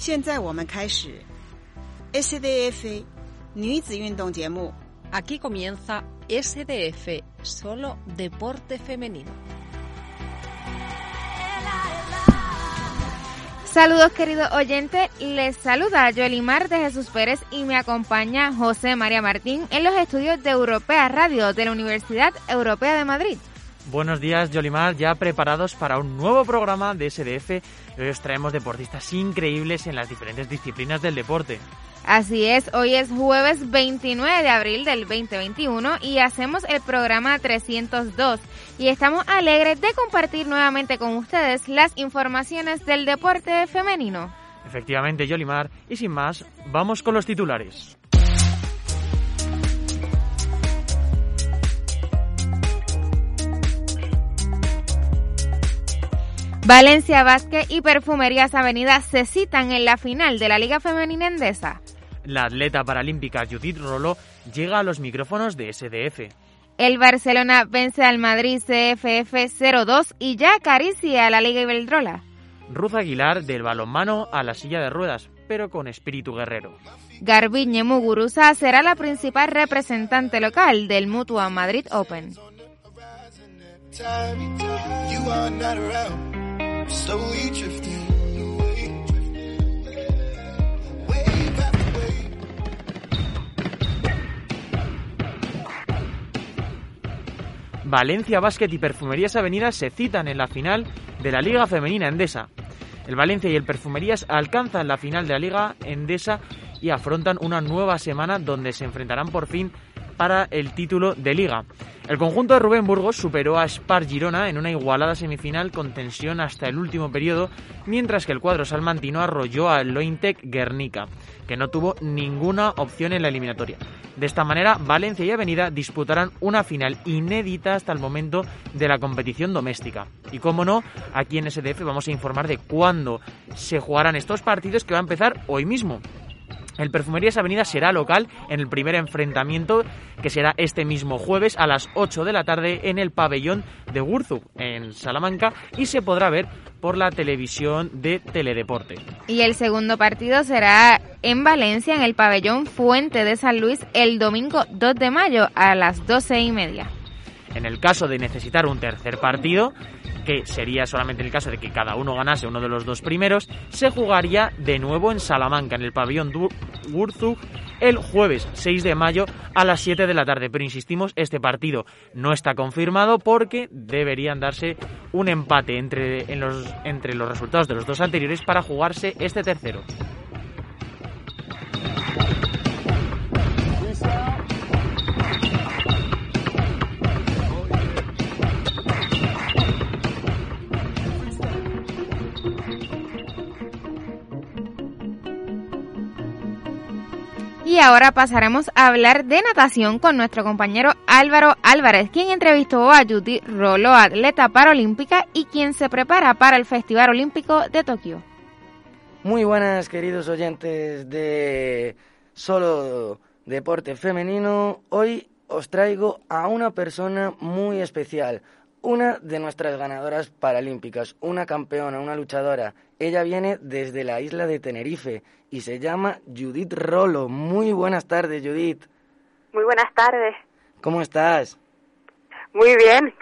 现在我们开始 SDF 女子运动节目。 Aquí comienza SDF, solo deporte femenino. Saludos queridos oyentes, les saluda Yolimar de Jesús Pérez y me acompaña José María Martín en los estudios de Europea Radio de la Universidad Europea de Madrid. Buenos días, Yolimar, ya preparados para un nuevo programa de SDF. Hoy os traemos deportistas increíbles en las diferentes disciplinas del deporte. Así es, hoy es jueves 29 de abril del 2021 y hacemos el programa 302 y estamos alegres de compartir nuevamente con ustedes las informaciones del deporte femenino. Efectivamente, Yolimar, y sin más, vamos con los titulares. Valencia Vázquez y Perfumerías Avenida se citan en la final de la Liga Femenina Endesa. La atleta paralímpica Judith Rolo llega a los micrófonos de SDF. El Barcelona vence al Madrid CFF 0-2 y ya acaricia a la Liga Iberdrola. Ruth Aguilar del balonmano a la silla de ruedas, pero con espíritu guerrero. Garbiñe Muguruza será la principal representante local del Mutua Madrid Open. Valencia Basket y Perfumerías Avenida se citan en la final de la Liga Femenina Endesa. El Valencia y el Perfumerías alcanzan la final de la Liga Endesa y afrontan una nueva semana donde se enfrentarán por fin para el título de liga. El conjunto de Rubén Burgos superó a Spar Girona en una igualada semifinal con tensión hasta el último periodo, mientras que el cuadro salmantino arrolló a Lointec Guernica, que no tuvo ninguna opción en la eliminatoria. De esta manera, Valencia y Avenida disputarán una final inédita hasta el momento de la competición doméstica. Y como no, aquí en SDF vamos a informar de cuándo se jugarán estos partidos que va a empezar hoy mismo. El Perfumerías Avenida será local en el primer enfrentamiento que será este mismo jueves a las 8 de la tarde en el pabellón de Gurzug en Salamanca y se podrá ver por la televisión de Teledeporte. Y el segundo partido será en Valencia en el pabellón Fuente de San Luis el domingo 2 de mayo a las 12 y media. En el caso de necesitar un tercer partido, que sería solamente en el caso de que cada uno ganase uno de los dos primeros, se jugaría de nuevo en Salamanca, en el pabellón Gurzug, el jueves 6 de mayo a las 7 de la tarde. Pero insistimos, este partido no está confirmado porque deberían darse un empate entre, entre los resultados de los dos anteriores para jugarse este tercero. Ahora pasaremos a hablar de natación con nuestro compañero Álvaro Álvarez, quien entrevistó a Judy Rolo, atleta paralímpica y quien se prepara para el Festival Olímpico de Tokio. Muy buenas, queridos oyentes de Solo Deporte Femenino. Hoy os traigo a una persona muy especial, una de nuestras ganadoras paralímpicas, una campeona, una luchadora. Ella viene desde la isla de Tenerife y se llama Judith Rolo. Muy buenas tardes, Judith. Muy buenas tardes. ¿Cómo estás? Muy bien.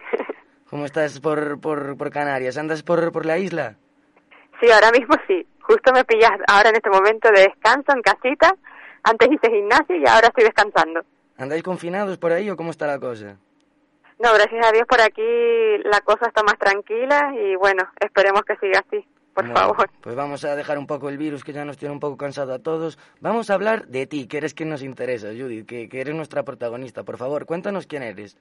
¿Cómo estás por, por, por Canarias? ¿Andas por, por la isla? Sí, ahora mismo sí. Justo me pillas ahora en este momento de descanso en casita. Antes hice gimnasio y ahora estoy descansando. ¿Andáis confinados por ahí o cómo está la cosa? No, gracias a Dios por aquí la cosa está más tranquila y bueno, esperemos que siga así, por Bueno, favor. Pues vamos a dejar un poco el virus que ya nos tiene un poco cansado a todos. Vamos a hablar de ti, que eres quien nos interesa, Judith, que, que eres nuestra protagonista. Por favor, cuéntanos quién eres.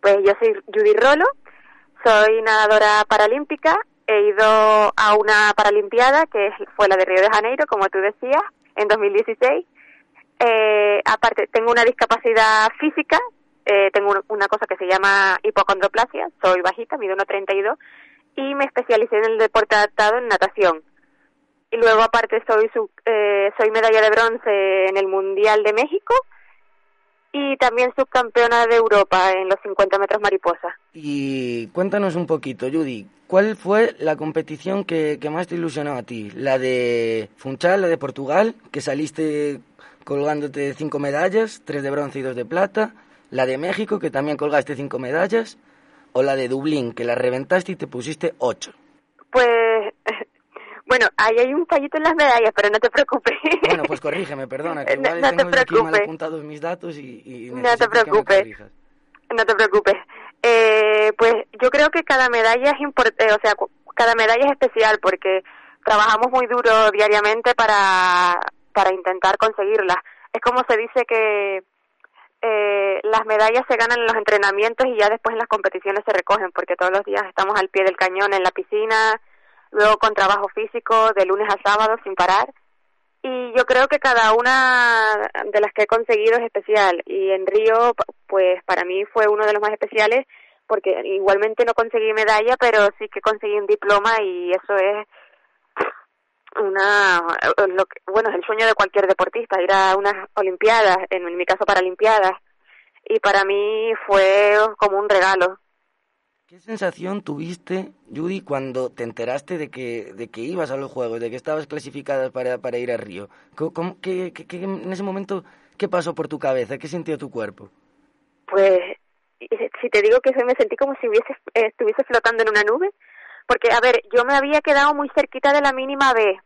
Pues yo soy Judy Rolo, soy nadadora paralímpica, he ido a una paralimpiada que fue la de Río de Janeiro, como tú decías, en 2016. Eh, aparte, tengo una discapacidad física, eh, tengo un- una cosa que se llama hipocondroplasia, soy bajita, mido 1,32 y me especialicé en el deporte adaptado en natación. Y luego aparte soy, su- eh, soy medalla de bronce en el Mundial de México y también subcampeona de Europa en los 50 metros mariposa. Y cuéntanos un poquito, Judy, ¿cuál fue la competición que, que más te ilusionó a ti? ¿La de Funchal, la de Portugal, que saliste colgándote cinco medallas, tres de bronce y dos de plata? ¿La de México, que también colgaste cinco medallas? ¿O la de Dublín, que la reventaste y te pusiste ocho? Pues Bueno, ahí hay un fallito en las medallas, pero no te preocupes. Bueno, pues corrígeme, perdona, que igual no, tengo te aquí mal preocupes. apuntados mis datos y, y No te necesito que me preocupes. No te preocupes. Eh, pues yo creo que cada medalla es importante, o sea, cada medalla es especial porque trabajamos muy duro diariamente para, para intentar conseguirlas. Es como se dice que eh, las medallas se ganan en los entrenamientos y ya después en las competiciones se recogen porque todos los días estamos al pie del cañón en la piscina, luego con trabajo físico de lunes a sábado sin parar. Y yo creo que cada una de las que he conseguido es especial. Y en Río, pues para mí fue uno de los más especiales porque igualmente no conseguí medalla, pero sí que conseguí un diploma y eso es una lo que- bueno es el sueño de cualquier deportista ir a unas olimpiadas en, en mi caso paralimpiadas y para mí fue como un regalo ¿Qué sensación tuviste, Judy, cuando te enteraste de que, de que ibas a los Juegos, de que estabas clasificada para, para ir a Río? ¿Cómo- cómo- qué, qué- qué- en ese momento, qué pasó por tu cabeza? ¿Qué sintió tu cuerpo? pues si te digo que me sentí como si hubiese eh, estuviese flotando en una nube porque a ver yo me había quedado muy cerquita de la mínima B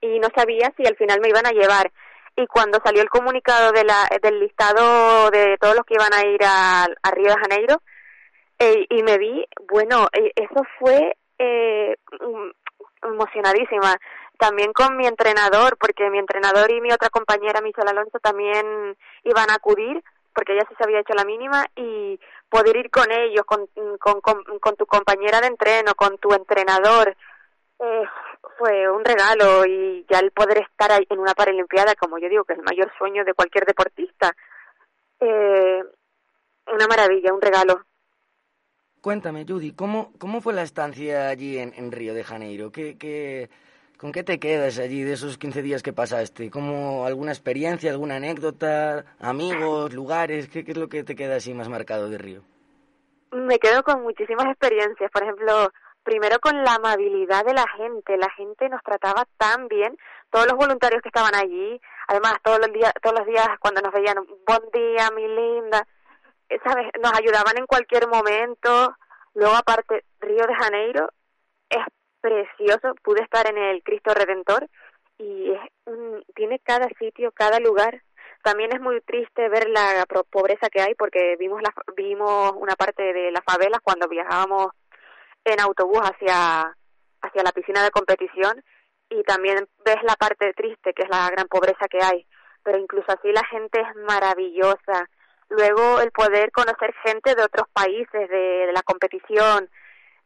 y no sabía si al final me iban a llevar. Y cuando salió el comunicado de la, del listado de todos los que iban a ir a, Río de Janeiro eh, y me vi bueno eh, eso fue eh, mm, emocionadísima. También con mi entrenador porque mi entrenador y mi otra compañera Michelle Alonso también iban a acudir porque ella sí se había hecho la mínima y poder ir con ellos, con, con, con, tu compañera de entreno, con tu entrenador, eh, fue un regalo y ya el poder estar ahí en una Paralimpiada, como yo digo, que es el mayor sueño de cualquier deportista, eh, una maravilla, un regalo. Cuéntame, Judy, ¿cómo, cómo fue la estancia allí en, en Río de Janeiro? ¿Qué, qué, ¿Con qué te quedas allí de esos 15 días que pasaste? ¿Cómo alguna experiencia, alguna anécdota, amigos, lugares? ¿Qué, es lo que te queda así más marcado de Río? me quedo con muchísimas experiencias. Por ejemplo, primero con la amabilidad de la gente. La gente nos trataba tan bien. Todos los voluntarios que estaban allí, además todos los días, todos los días cuando nos veían, buen día, mi linda, eh, sabes, nos ayudaban en cualquier momento. Luego aparte Río de Janeiro es precioso. Pude estar en el Cristo Redentor y es un- tiene cada sitio, cada lugar. También es muy triste ver la pobreza que hay porque vimos la, vimos una parte de las favelas cuando viajábamos en autobús hacia hacia la piscina de competición y también ves la parte triste que es la gran pobreza que hay. Pero incluso así la gente es maravillosa. Luego el poder conocer gente de otros países de la competición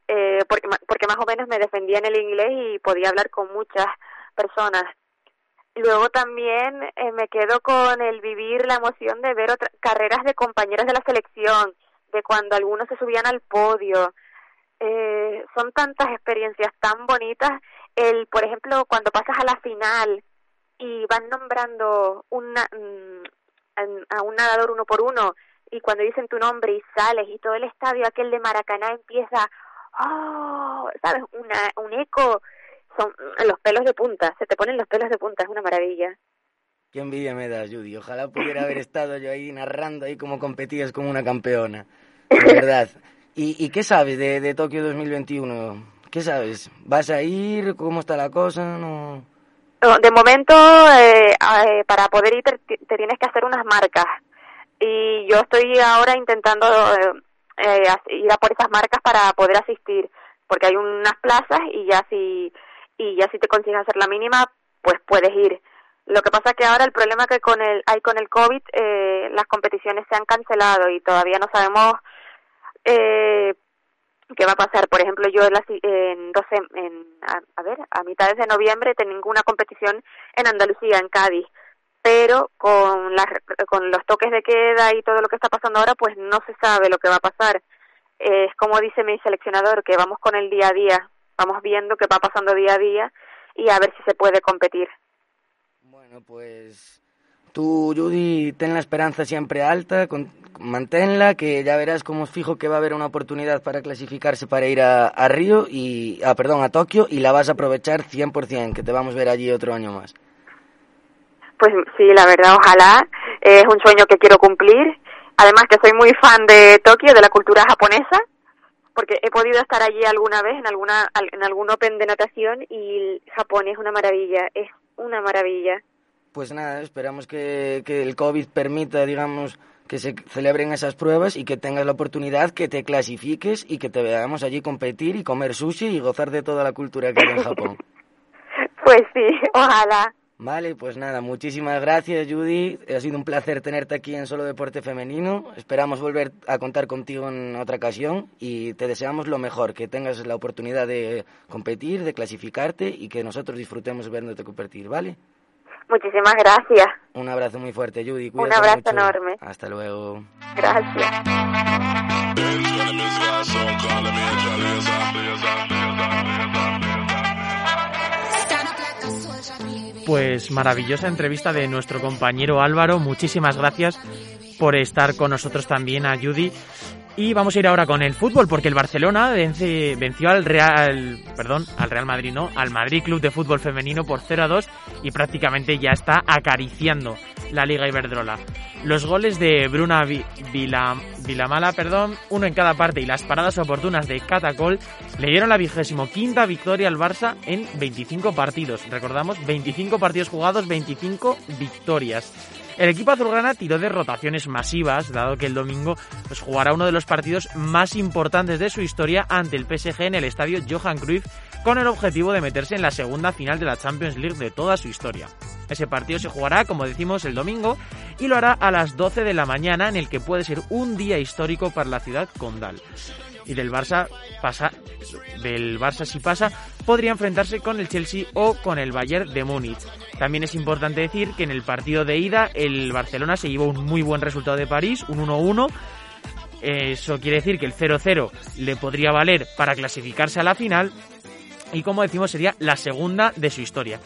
eh, porque porque más o menos me defendía en el inglés y podía hablar con muchas personas Luego también eh, me quedo con el vivir la emoción de ver otras carreras de compañeros de la selección, de cuando algunos se subían al podio. Eh, son tantas experiencias tan bonitas. El, por ejemplo, cuando pasas a la final y van nombrando una, mm, a un nadador uno por uno y cuando dicen tu nombre y sales y todo el estadio aquel de Maracaná empieza, oh, sabes, una, un eco son los pelos de punta, se te ponen los pelos de punta, es una maravilla. Qué envidia me das, Judy. Ojalá pudiera haber estado yo ahí narrando ahí como competías como una campeona. De verdad. ¿Y, y qué sabes de, de Tokio 2021? ¿Qué sabes? ¿Vas a ir? ¿Cómo está la cosa? No... No, De momento, eh, eh, para poder ir te, te tienes que hacer unas marcas y yo estoy ahora intentando eh, eh, ir a por esas marcas para poder asistir, porque hay unas plazas y ya si y ya si te consigues hacer la mínima, pues puedes ir. Lo que pasa que ahora el problema que con el hay con el COVID, eh, las competiciones se han cancelado y todavía no sabemos eh, qué va a pasar. Por ejemplo, yo en, la en, 12, en a, a ver, a mitades de noviembre tengo una competición en Andalucía, en Cádiz, pero con, con los toques de queda y todo lo que está pasando ahora, pues no se sabe lo que va a pasar. Es como dice mi seleccionador, que vamos con el día a día, vamos viendo qué va pasando día a día y a ver si se puede competir. Bueno, pues Tú, Judy, ten la esperanza siempre alta, con, manténla, que ya verás cómo fijo que va a haber una oportunidad para clasificarse para ir a, a Río y, ah, perdón, a Tokio y la vas a aprovechar 100%, que te vamos a ver allí otro año más. Pues sí, la verdad, ojalá. Es un sueño que quiero cumplir. Además que soy muy fan de Tokio, de la cultura japonesa, porque he podido estar allí alguna vez en alguna en algún Open de natación y Japón es una maravilla, es una maravilla. Pues nada, esperamos que, que el COVID permita, digamos, que se celebren esas pruebas y que tengas la oportunidad que te clasifiques y que te veamos allí competir y comer sushi y gozar de toda la cultura que hay en Japón. pues sí, ojalá. Vale, pues nada, muchísimas gracias Judy. Ha sido un placer tenerte aquí en Solo Deporte Femenino. Esperamos volver a contar contigo en otra ocasión y te deseamos lo mejor, que tengas la oportunidad de competir, de clasificarte y que nosotros disfrutemos viéndote competir, ¿vale? Muchísimas gracias. Un abrazo muy fuerte, Judy. Un abrazo enorme. Hasta luego. Gracias. Pues maravillosa entrevista de nuestro compañero Álvaro. Muchísimas gracias por estar con nosotros también a Judy. Y vamos a ir ahora con el fútbol, porque el Barcelona venció al Real, perdón, al Real Madrid, no, al Madrid Club de Fútbol Femenino por 0 a 2 y prácticamente ya está acariciando la Liga Iberdrola. Los goles de Bruna Vilamala, perdón, uno en cada parte y las paradas oportunas de Catacol le dieron la vigésimo quinta victoria al Barça en 25 partidos. Recordamos, 25 partidos jugados, 25 victorias. El equipo azulgrana tiró de rotaciones masivas, dado que el domingo pues, jugará uno de los partidos más importantes de su historia ante el PSG en el estadio Johan Cruyff, con el objetivo de meterse en la segunda final de la Champions League de toda su historia. Ese partido se jugará, como decimos, el domingo y lo hará a las 12 de la mañana, en el que puede ser un día histórico para la ciudad condal y del Barça pasa del Barça si pasa podría enfrentarse con el Chelsea o con el Bayern de Múnich. También es importante decir que en el partido de ida el Barcelona se llevó un muy buen resultado de París, un 1-1. Eso quiere decir que el 0-0 le podría valer para clasificarse a la final y como decimos sería la segunda de su historia.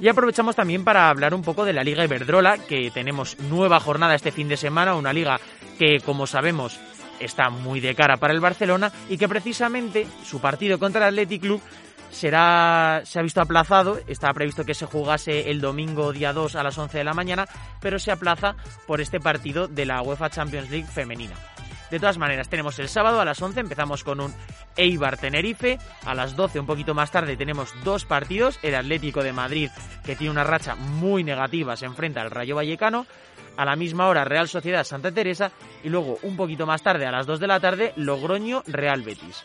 Y aprovechamos también para hablar un poco de la Liga Iberdrola, que tenemos nueva jornada este fin de semana, una liga que como sabemos está muy de cara para el Barcelona y que precisamente su partido contra el Athletic Club será, se ha visto aplazado, estaba previsto que se jugase el domingo día 2 a las 11 de la mañana, pero se aplaza por este partido de la UEFA Champions League femenina. De todas maneras, tenemos el sábado a las 11, empezamos con un Eibar Tenerife, a las 12 un poquito más tarde tenemos dos partidos, el Atlético de Madrid que tiene una racha muy negativa se enfrenta al Rayo Vallecano, a la misma hora Real Sociedad Santa Teresa y luego un poquito más tarde a las 2 de la tarde Logroño Real Betis.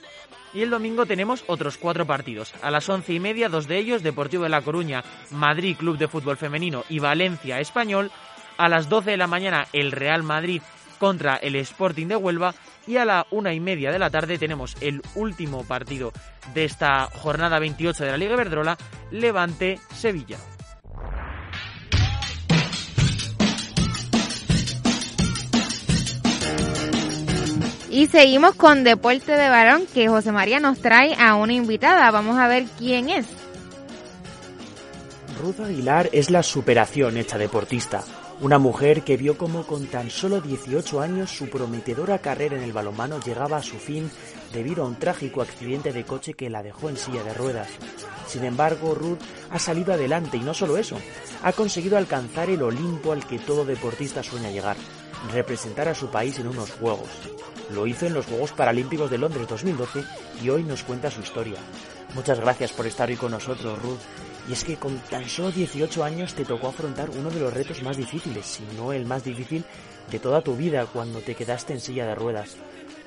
Y el domingo tenemos otros cuatro partidos. A las once y media, dos de ellos, Deportivo de La Coruña, Madrid Club de Fútbol Femenino y Valencia Español. A las 12 de la mañana, el Real Madrid contra el Sporting de Huelva. Y a la una y media de la tarde tenemos el último partido de esta jornada 28 de la Liga Verdrola, Levante Sevilla. Y seguimos con Deporte de Varón, que José María nos trae a una invitada. Vamos a ver quién es. Ruth Aguilar es la superación hecha deportista. Una mujer que vio como con tan solo 18 años su prometedora carrera en el balonmano llegaba a su fin debido a un trágico accidente de coche que la dejó en silla de ruedas. Sin embargo, Ruth ha salido adelante y no solo eso, ha conseguido alcanzar el Olimpo al que todo deportista sueña llegar, representar a su país en unos Juegos. Lo hizo en los Juegos Paralímpicos de Londres 2012 y hoy nos cuenta su historia. Muchas gracias por estar hoy con nosotros, Ruth. Y es que con tan solo 18 años te tocó afrontar uno de los retos más difíciles, si no el más difícil, de toda tu vida cuando te quedaste en silla de ruedas.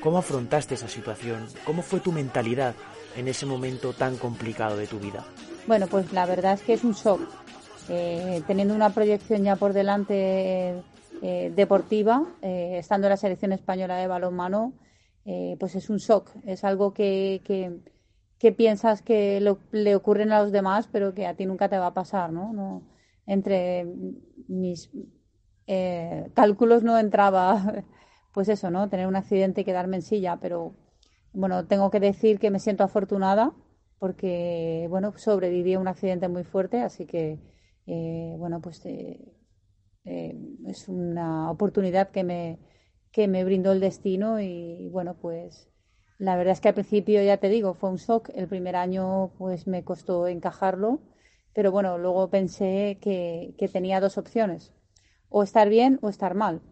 ¿Cómo afrontaste esa situación? ¿Cómo fue tu mentalidad en ese momento tan complicado de tu vida? Bueno, pues la verdad es que es un shock. Eh, teniendo una proyección ya por delante eh, deportiva, eh, estando en la selección española de balonmano, eh, pues es un shock. Es algo que, que, piensas que le ocurren a los demás, pero que a ti nunca te va a pasar, ¿no? no entre mis cálculos no entraba, pues eso, ¿no? Tener un accidente y quedarme en silla, pero bueno, tengo que decir que me siento afortunada porque, bueno, sobreviví a un accidente muy fuerte, así que, bueno, pues eh, es una oportunidad que me, que me brindó el destino y bueno, pues la verdad es que al principio, ya te digo, fue un shock. El primer año pues me costó encajarlo, pero bueno, luego pensé que, que tenía dos opciones, o estar bien o estar mal.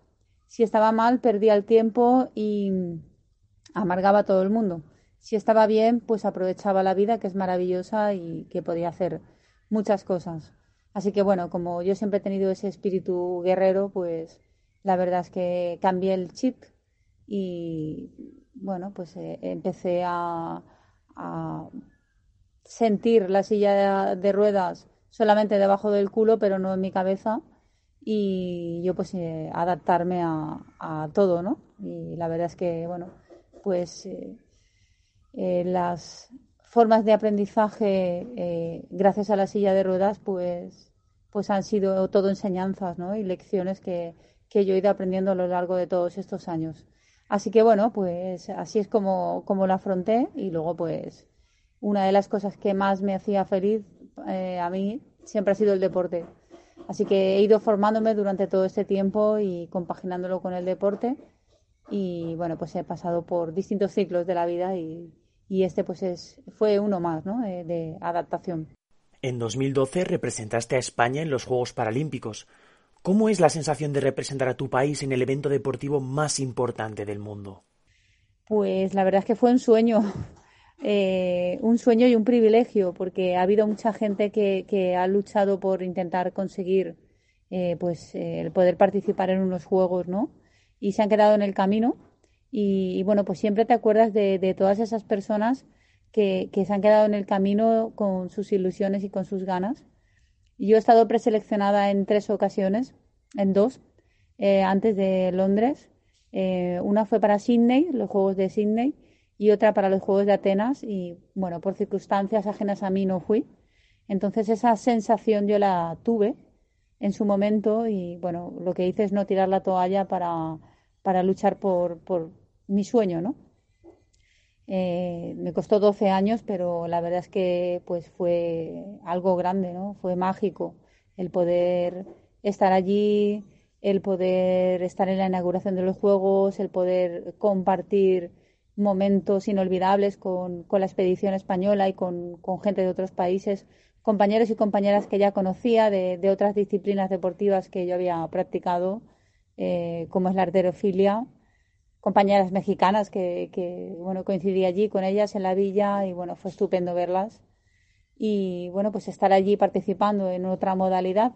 Si estaba mal, perdía el tiempo y amargaba a todo el mundo. Si estaba bien, pues aprovechaba la vida, que es maravillosa y que podía hacer muchas cosas. Así que bueno, como yo siempre he tenido ese espíritu guerrero, pues la verdad es que cambié el chip y bueno, pues eh, empecé a, sentir la silla de, ruedas solamente debajo del culo, pero no en mi cabeza y yo pues eh, adaptarme a, todo, ¿no? Y la verdad es que, bueno, pues eh, las formas de aprendizaje gracias a la silla de ruedas pues, pues han sido todo enseñanzas, ¿no? Y lecciones que, que yo he ido aprendiendo a lo largo de todos estos años. Así que bueno, pues así es como, como afronté y luego pues una de las cosas que más me hacía feliz eh, a mí siempre ha sido el deporte. Así que he ido formándome durante todo este tiempo y compaginándolo con el deporte y bueno, pues he pasado por distintos ciclos de la vida y, este pues es, fue uno más ¿no? de, de adaptación. En 2012 representaste a España en los Juegos Paralímpicos. ¿Cómo es la sensación de representar a tu país en el evento deportivo más importante del mundo? Pues la verdad es que fue un sueño, eh, un sueño y un privilegio, porque ha habido mucha gente que, ha luchado por intentar conseguir eh, pues el poder participar en unos juegos, ¿no? Y se han quedado en el camino. Y, bueno, pues siempre te acuerdas de, todas esas personas que, que se han quedado en el camino con sus ilusiones y con sus ganas yo he estado preseleccionada en tres ocasiones, en dos, eh, antes de Londres. Eh, una fue para Sydney, los Juegos de Sydney, y otra para los Juegos de Atenas. Y bueno, por circunstancias ajenas a mí no fui. Entonces esa sensación yo la tuve en su momento y bueno, lo que hice es no tirar la toalla para, para luchar por, por mi sueño, ¿no? Eh, me costó 12 años, pero la verdad es que pues fue algo grande, ¿no? Fue mágico el poder estar allí, el poder estar en la inauguración de los Juegos, el poder compartir momentos inolvidables con, la expedición española y con, gente de otros países, compañeros y compañeras que ya conocía de, otras disciplinas deportivas que yo había practicado, eh, como es la arterofilia compañeras mexicanas que, que, bueno, coincidí allí con ellas en la villa y bueno, fue estupendo verlas. Y bueno, pues estar allí participando en otra modalidad,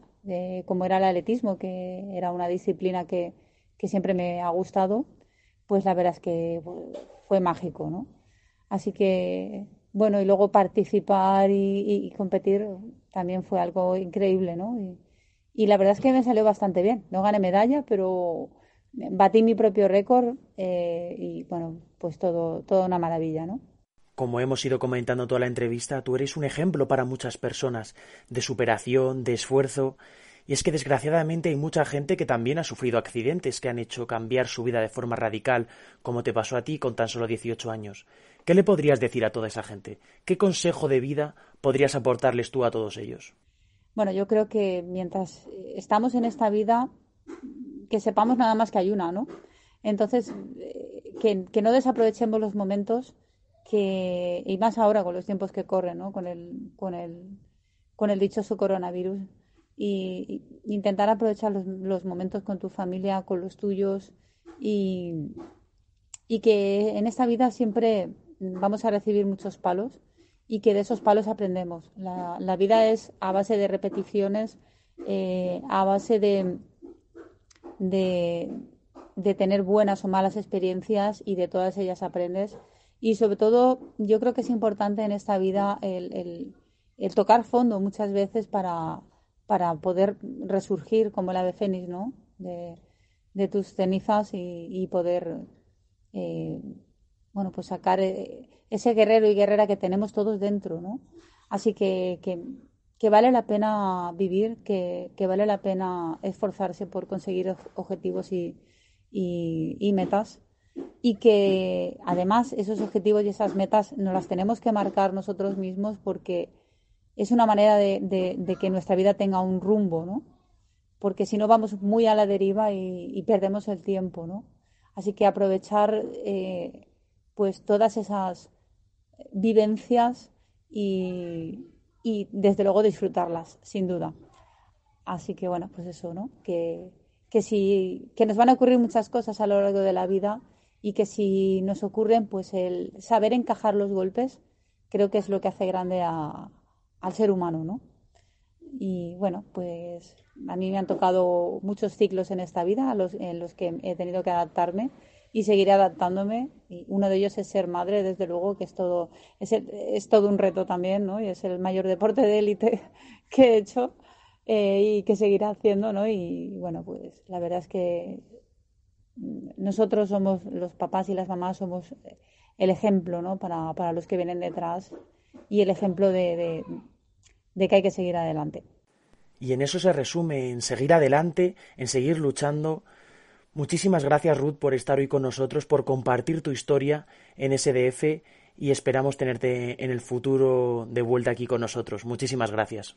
como era el atletismo, que era una disciplina que, que siempre me ha gustado, pues la verdad es que fue mágico, ¿no? Así que, bueno, y luego participar y, competir también fue algo increíble, ¿no? Y, y la verdad es que me salió bastante bien. No gané medalla, pero batí mi propio récord eh, y bueno, pues todo, todo una maravilla, ¿no? Como hemos ido comentando toda la entrevista, tú eres un ejemplo para muchas personas de superación, de esfuerzo. Y es que desgraciadamente hay mucha gente que también ha sufrido accidentes que han hecho cambiar su vida de forma radical, como te pasó a ti con tan solo 18 años. ¿Qué le podrías decir a toda esa gente? ¿Qué consejo de vida podrías aportarles tú a todos ellos? Bueno, yo creo que mientras estamos en esta vida que sepamos nada más que hay una, ¿no? Entonces, eh, que, no desaprovechemos los momentos que, y más ahora con los tiempos que corren, ¿no? Con el, con el, con el dichoso coronavirus. Y, intentar aprovechar los, momentos con tu familia, con los tuyos y, y que en esta vida siempre vamos a recibir muchos palos y que de esos palos aprendemos. La, la vida es a base de repeticiones, eh, a base de, de, tener buenas o malas experiencias y de todas ellas aprendes. Y sobre todo, yo creo que es importante en esta vida el, el, tocar fondo muchas veces para, para poder resurgir como el ave fénix, ¿no? De, de tus cenizas y, poder, eh, bueno, pues sacar eh, ese guerrero y guerrera que tenemos todos dentro, ¿no? Así que que vale la pena vivir, que, vale la pena esforzarse por conseguir objetivos y, y, metas y que además esos objetivos y esas metas nos las tenemos que marcar nosotros mismos porque es una manera de, de, que nuestra vida tenga un rumbo, ¿no? porque si no vamos muy a la deriva y, perdemos el tiempo, ¿no? Así que aprovechar eh, pues todas esas vivencias y, y desde luego disfrutarlas, sin duda. Así que bueno, pues eso, ¿no? Que, que, si, que nos van a ocurrir muchas cosas a lo largo de la vida y que si nos ocurren, pues el saber encajar los golpes creo que es lo que hace grande a, al ser humano, ¿no? Y bueno, pues a mí me han tocado muchos ciclos en esta vida los, en los que he tenido que adaptarme y seguiré adaptándome. Y uno de ellos es ser madre, desde luego, que es todo, es, es todo un reto también, ¿no? Y es el mayor deporte de élite que he hecho eh, y que seguirá haciendo, ¿no? Y bueno, pues la verdad es que nosotros somos, los papás y las mamás, somos el ejemplo, ¿no? Para, para los que vienen detrás y el ejemplo de, de, de que hay que seguir adelante. Y en eso se resume, en seguir adelante, en seguir luchando. Muchísimas gracias Ruth por estar hoy con nosotros, por compartir tu historia en SDF y esperamos tenerte en el futuro de vuelta aquí con nosotros. Muchísimas gracias.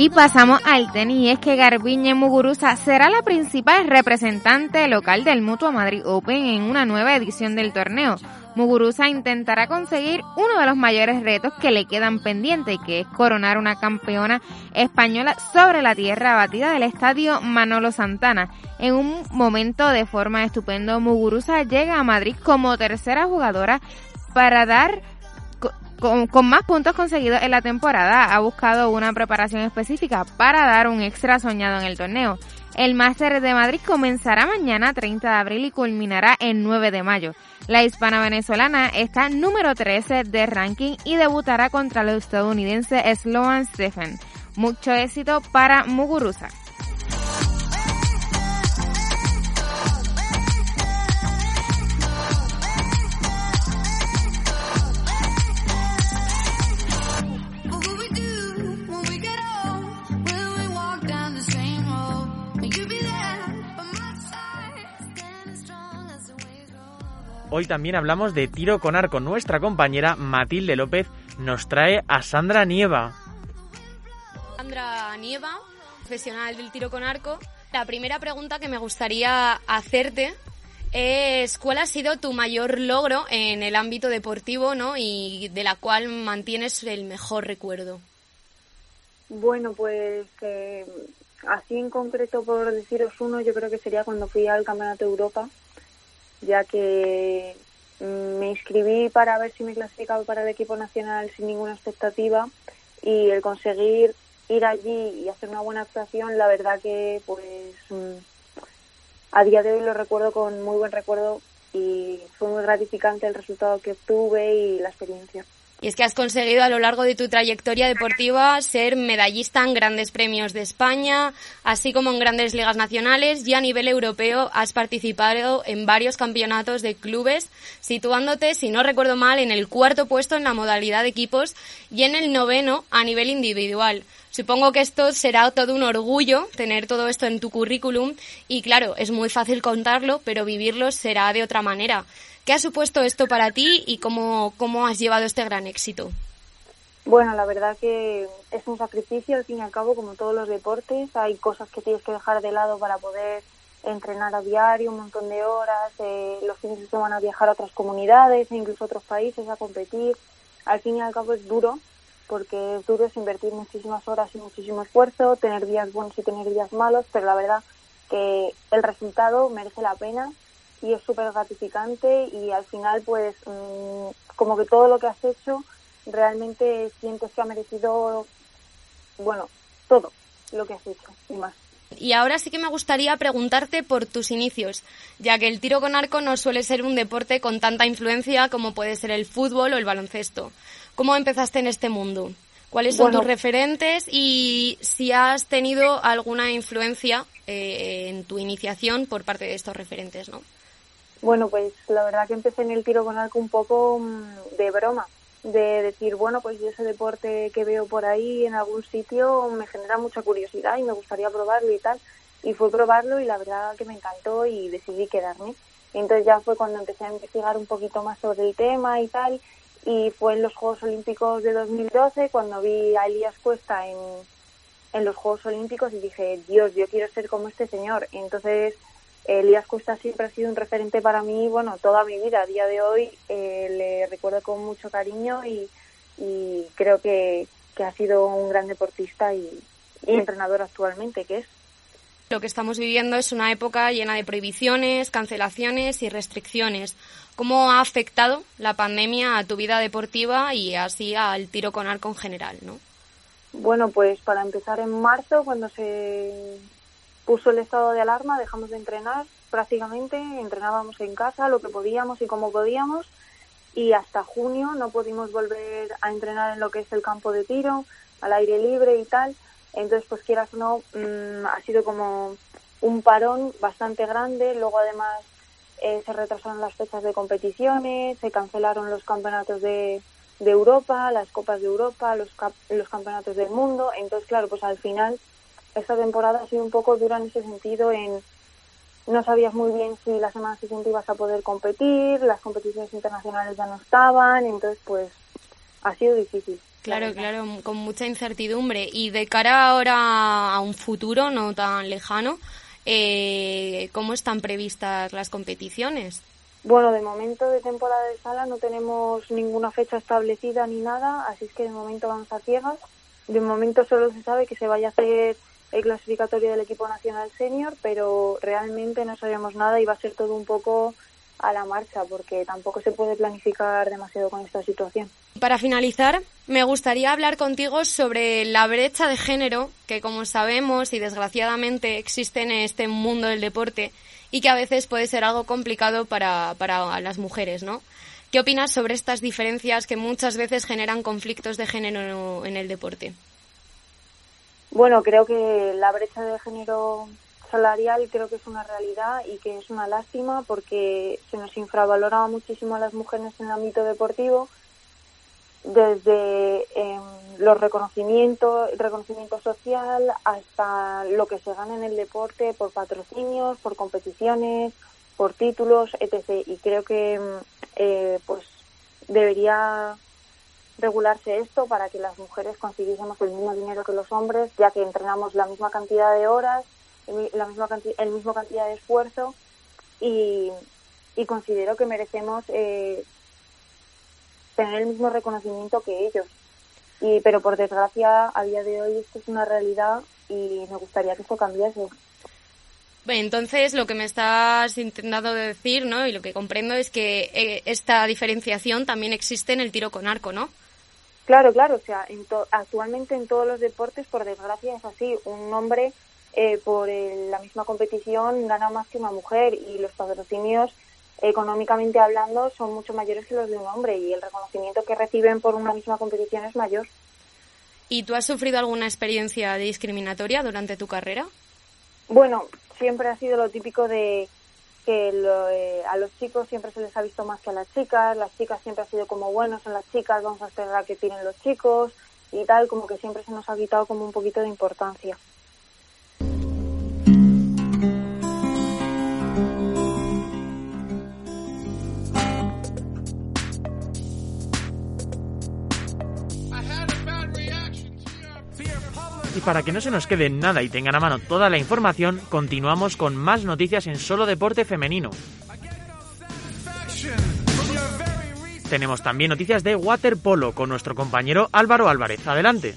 Y pasamos al tenis, es que Garbiñe Muguruza será la principal representante local del Mutua Madrid Open en una nueva edición del torneo. Muguruza intentará conseguir uno de los mayores retos que le quedan pendientes, que es coronar una campeona española sobre la tierra batida del estadio Manolo Santana. En un momento de forma estupendo, Muguruza llega a Madrid como tercera jugadora para dar con, más puntos conseguidos en la temporada, ha buscado una preparación específica para dar un extra soñado en el torneo. El Máster de Madrid comenzará mañana 30 de abril y culminará el 9 de mayo. La hispana venezolana está número 13 de ranking y debutará contra el estadounidense Sloan Stephen. Mucho éxito para Muguruza. Hoy también hablamos de tiro con arco. Nuestra compañera Matilde López nos trae a Sandra Nieva. Sandra Nieva, profesional del tiro con arco. La primera pregunta que me gustaría hacerte es cuál ha sido tu mayor logro en el ámbito deportivo ¿no? y de la cual mantienes el mejor recuerdo. Bueno, pues eh, así en concreto por deciros uno, yo creo que sería cuando fui al Campeonato de Europa ya que mm, me inscribí para ver si me clasificaba para el equipo nacional sin ninguna expectativa y el conseguir ir allí y hacer una buena actuación, la verdad que pues mm, a día de hoy lo recuerdo con muy buen recuerdo y fue muy gratificante el resultado que obtuve y la experiencia. Y es que has conseguido a lo largo de tu trayectoria deportiva ser medallista en grandes premios de España, así como en grandes ligas nacionales y a nivel europeo has participado en varios campeonatos de clubes, situándote, si no recuerdo mal, en el cuarto puesto en la modalidad de equipos y en el noveno a nivel individual. Supongo que esto será todo un orgullo tener todo esto en tu currículum y claro, es muy fácil contarlo, pero vivirlo será de otra manera. ¿Qué ha supuesto esto para ti y cómo, cómo has llevado este gran éxito? Bueno, la verdad que es un sacrificio, al fin y al cabo, como todos los deportes. Hay cosas que tienes que dejar de lado para poder entrenar a diario, un montón de horas. Eh, los fines de semana viajar a otras comunidades e incluso a otros países a competir. Al fin y al cabo es duro, porque es duro es invertir muchísimas horas y muchísimo esfuerzo, tener días buenos y tener días malos, pero la verdad que el resultado merece la pena y es súper gratificante y al final pues mm, como que todo lo que has hecho realmente sientes que ha merecido, bueno, todo lo que has hecho y más. Y ahora sí que me gustaría preguntarte por tus inicios, ya que el tiro con arco no suele ser un deporte con tanta influencia como puede ser el fútbol o el baloncesto. ¿Cómo empezaste en este mundo? ¿Cuáles son tus referentes y si has tenido alguna influencia eh, en tu iniciación por parte de estos referentes, no? Bueno, pues la verdad que empecé en el tiro con arco un poco mm, de broma, de decir, bueno, pues ese deporte que veo por ahí en algún sitio me genera mucha curiosidad y me gustaría probarlo y tal. y fue probarlo y la verdad que me encantó y decidí quedarme. Entonces ya fue cuando empecé a investigar un poquito más sobre el tema y tal y fue en los Juegos Olímpicos de 2012 cuando vi a Elías Cuesta en, en los Juegos Olímpicos y dije, Dios, yo quiero ser como este señor. Entonces Elías Cuesta siempre ha sido un referente para mí, bueno, toda mi vida. A día de hoy eh, le recuerdo con mucho cariño y, y creo que, que, ha sido un gran deportista y, y entrenador actualmente, que es. Lo que estamos viviendo es una época llena de prohibiciones, cancelaciones y restricciones. ¿Cómo ha afectado la pandemia a tu vida deportiva y así al tiro con arco en general, no? Bueno, pues para empezar en marzo, cuando se puso el estado de alarma, dejamos de entrenar prácticamente, entrenábamos en casa lo que podíamos y como podíamos y hasta junio no pudimos volver a entrenar en lo que es el campo de tiro, al aire libre y tal. Entonces, pues quieras o no, mmm, ha sido como un parón bastante grande. Luego, además, eh, se retrasaron las fechas de competiciones, se cancelaron los campeonatos de, de Europa, las Copas de Europa, los, los campeonatos del mundo. Entonces, claro, pues al final esta temporada ha sido un poco dura en ese sentido, en no sabías muy bien si la semana siguiente ibas a poder competir, las competiciones internacionales ya no estaban, entonces pues ha sido difícil. Claro, claro, con mucha incertidumbre. Y de cara ahora a un futuro no tan lejano, eh, ¿cómo están previstas las competiciones? Bueno, de momento de temporada de sala no tenemos ninguna fecha establecida ni nada, así es que de momento vamos a ciegas. De momento solo se sabe que se vaya a hacer el clasificatorio del equipo nacional senior, pero realmente no sabíamos nada y va a ser todo un poco a la marcha porque tampoco se puede planificar demasiado con esta situación. Para finalizar, me gustaría hablar contigo sobre la brecha de género que, como sabemos y desgraciadamente existe en este mundo del deporte y que a veces puede ser algo complicado para, para las mujeres, ¿no? ¿Qué opinas sobre estas diferencias que muchas veces generan conflictos de género en el deporte? Bueno, creo que la brecha de género salarial creo que es una realidad y que es una lástima porque se nos infravalora muchísimo a las mujeres en el ámbito deportivo desde eh, los reconocimientos, el reconocimiento social hasta lo que se gana en el deporte por patrocinios, por competiciones, por títulos, etc. Y creo que eh, pues debería regularse esto para que las mujeres consiguiésemos el mismo dinero que los hombres, ya que entrenamos la misma cantidad de horas, la misma el mismo cantidad de esfuerzo y, y considero que merecemos eh, tener el mismo reconocimiento que ellos. Y, pero por desgracia, a día de hoy esto es una realidad y me gustaría que esto cambiase. Entonces, lo que me estás intentando decir, ¿no? Y lo que comprendo es que eh, esta diferenciación también existe en el tiro con arco, ¿no? Claro, claro. O sea, en actualmente en todos los deportes, por desgracia, es así. Un hombre eh, por la misma competición gana más que una mujer y los patrocinios económicamente hablando son mucho mayores que los de un hombre y el reconocimiento que reciben por una misma competición es mayor. ¿Y tú has sufrido alguna experiencia discriminatoria durante tu carrera? Bueno, siempre ha sido lo típico de que lo, eh, a los chicos siempre se les ha visto más que a las chicas, las chicas siempre ha sido como, bueno, son las chicas, vamos a esperar a que tienen los chicos y tal, como que siempre se nos ha quitado como un poquito de importancia. Y para que no se nos quede nada y tengan a mano toda la información, continuamos con más noticias en solo deporte femenino. Tenemos también noticias de waterpolo con nuestro compañero Álvaro Álvarez. Adelante.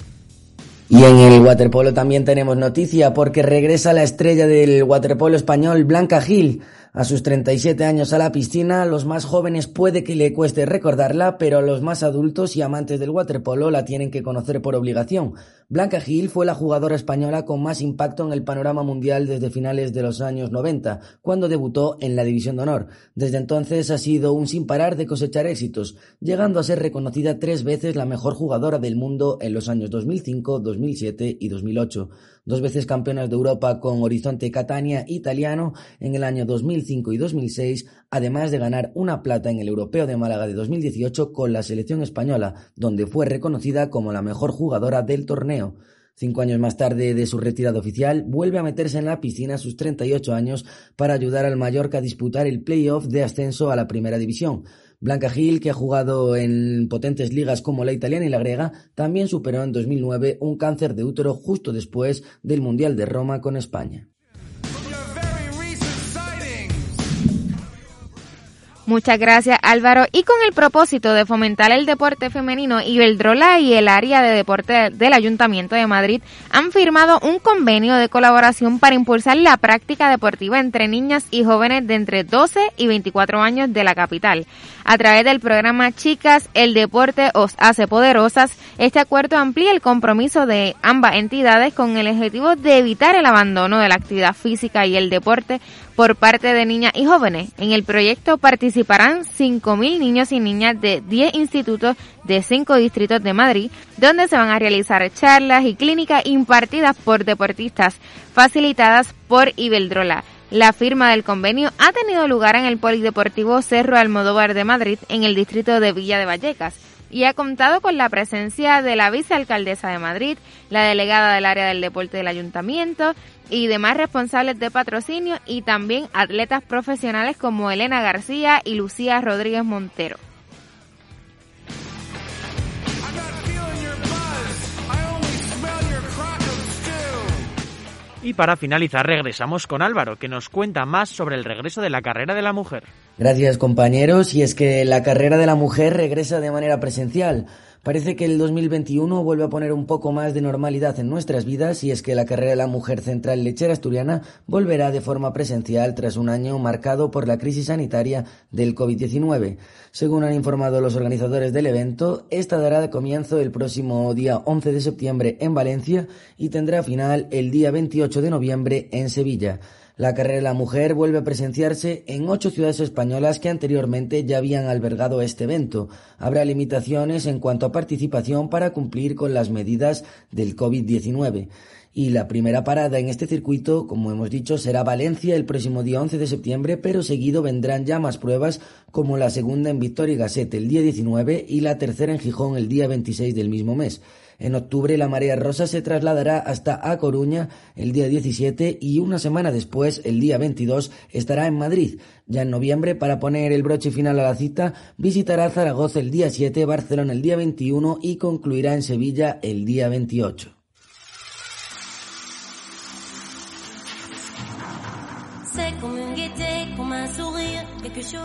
Y en el waterpolo también tenemos noticia porque regresa la estrella del waterpolo español Blanca Gil a sus 37 años a la piscina, los más jóvenes puede que le cueste recordarla, pero a los más adultos y amantes del waterpolo la tienen que conocer por obligación. Blanca Gil fue la jugadora española con más impacto en el panorama mundial desde finales de los años 90, cuando debutó en la División de Honor. Desde entonces ha sido un sin parar de cosechar éxitos, llegando a ser reconocida tres veces la mejor jugadora del mundo en los años 2005, 2007 y 2008 dos veces campeonas de Europa con Horizonte Catania italiano en el año 2005 y 2006, además de ganar una plata en el Europeo de Málaga de 2018 con la selección española, donde fue reconocida como la mejor jugadora del torneo. Cinco años más tarde de su retirada oficial, vuelve a meterse en la piscina a sus 38 años para ayudar al Mallorca a disputar el playoff de ascenso a la primera división. Blanca Gil, que ha jugado en potentes ligas como la italiana y la griega, también superó en 2009 un cáncer de útero justo después del Mundial de Roma con España. Muchas gracias Álvaro. Y con el propósito de fomentar el deporte femenino, Iberdrola y el área de deporte del Ayuntamiento de Madrid han firmado un convenio de colaboración para impulsar la práctica deportiva entre niñas y jóvenes de entre 12 y 24 años de la capital. A través del programa Chicas, el deporte os hace poderosas, este acuerdo amplía el compromiso de ambas entidades con el objetivo de evitar el abandono de la actividad física y el deporte por parte de niñas y jóvenes. En el proyecto participarán 5.000 niños y niñas de 10 institutos de 5 distritos de Madrid, donde se van a realizar charlas y clínicas impartidas por deportistas, facilitadas por Ibeldrola. La firma del convenio ha tenido lugar en el Polideportivo Cerro Almodóvar de Madrid, en el distrito de Villa de Vallecas y ha contado con la presencia de la vicealcaldesa de Madrid, la delegada del área del deporte del ayuntamiento y demás responsables de patrocinio y también atletas profesionales como Elena García y Lucía Rodríguez Montero. Y para finalizar regresamos con Álvaro, que nos cuenta más sobre el regreso de la carrera de la mujer. Gracias compañeros, y es que la carrera de la mujer regresa de manera presencial. Parece que el 2021 vuelve a poner un poco más de normalidad en nuestras vidas y es que la carrera de la mujer central lechera asturiana volverá de forma presencial tras un año marcado por la crisis sanitaria del COVID-19. Según han informado los organizadores del evento, esta dará comienzo el próximo día 11 de septiembre en Valencia y tendrá final el día 28 de noviembre en Sevilla. La carrera de la mujer vuelve a presenciarse en ocho ciudades españolas que anteriormente ya habían albergado este evento. Habrá limitaciones en cuanto a participación para cumplir con las medidas del COVID-19. Y la primera parada en este circuito, como hemos dicho, será Valencia el próximo día 11 de septiembre, pero seguido vendrán ya más pruebas como la segunda en Victoria y Gasset el día 19 y la tercera en Gijón el día 26 del mismo mes. En octubre la marea rosa se trasladará hasta A Coruña el día 17 y una semana después, el día 22, estará en Madrid. Ya en noviembre, para poner el broche final a la cita, visitará Zaragoza el día 7, Barcelona el día 21 y concluirá en Sevilla el día 28.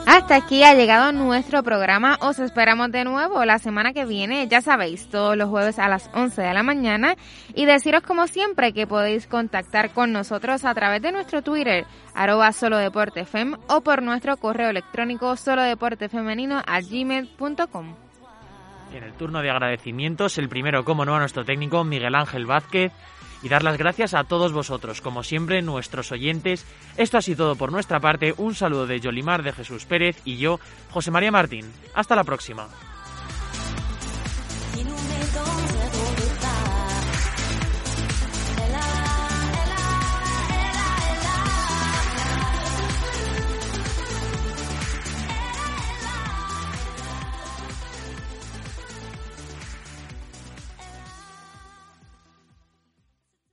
Hasta aquí ha llegado nuestro programa. Os esperamos de nuevo la semana que viene, ya sabéis, todos los jueves a las 11 de la mañana. Y deciros como siempre que podéis contactar con nosotros a través de nuestro Twitter, arroba solodeportefem, o por nuestro correo electrónico solodeportefemenino a gmail.com. En el turno de agradecimientos, el primero, como no, a nuestro técnico Miguel Ángel Vázquez y dar las gracias a todos vosotros, como siempre, nuestros oyentes. Esto ha sido todo por nuestra parte. Un saludo de Yolimar, de Jesús Pérez y yo, José María Martín. Hasta la próxima.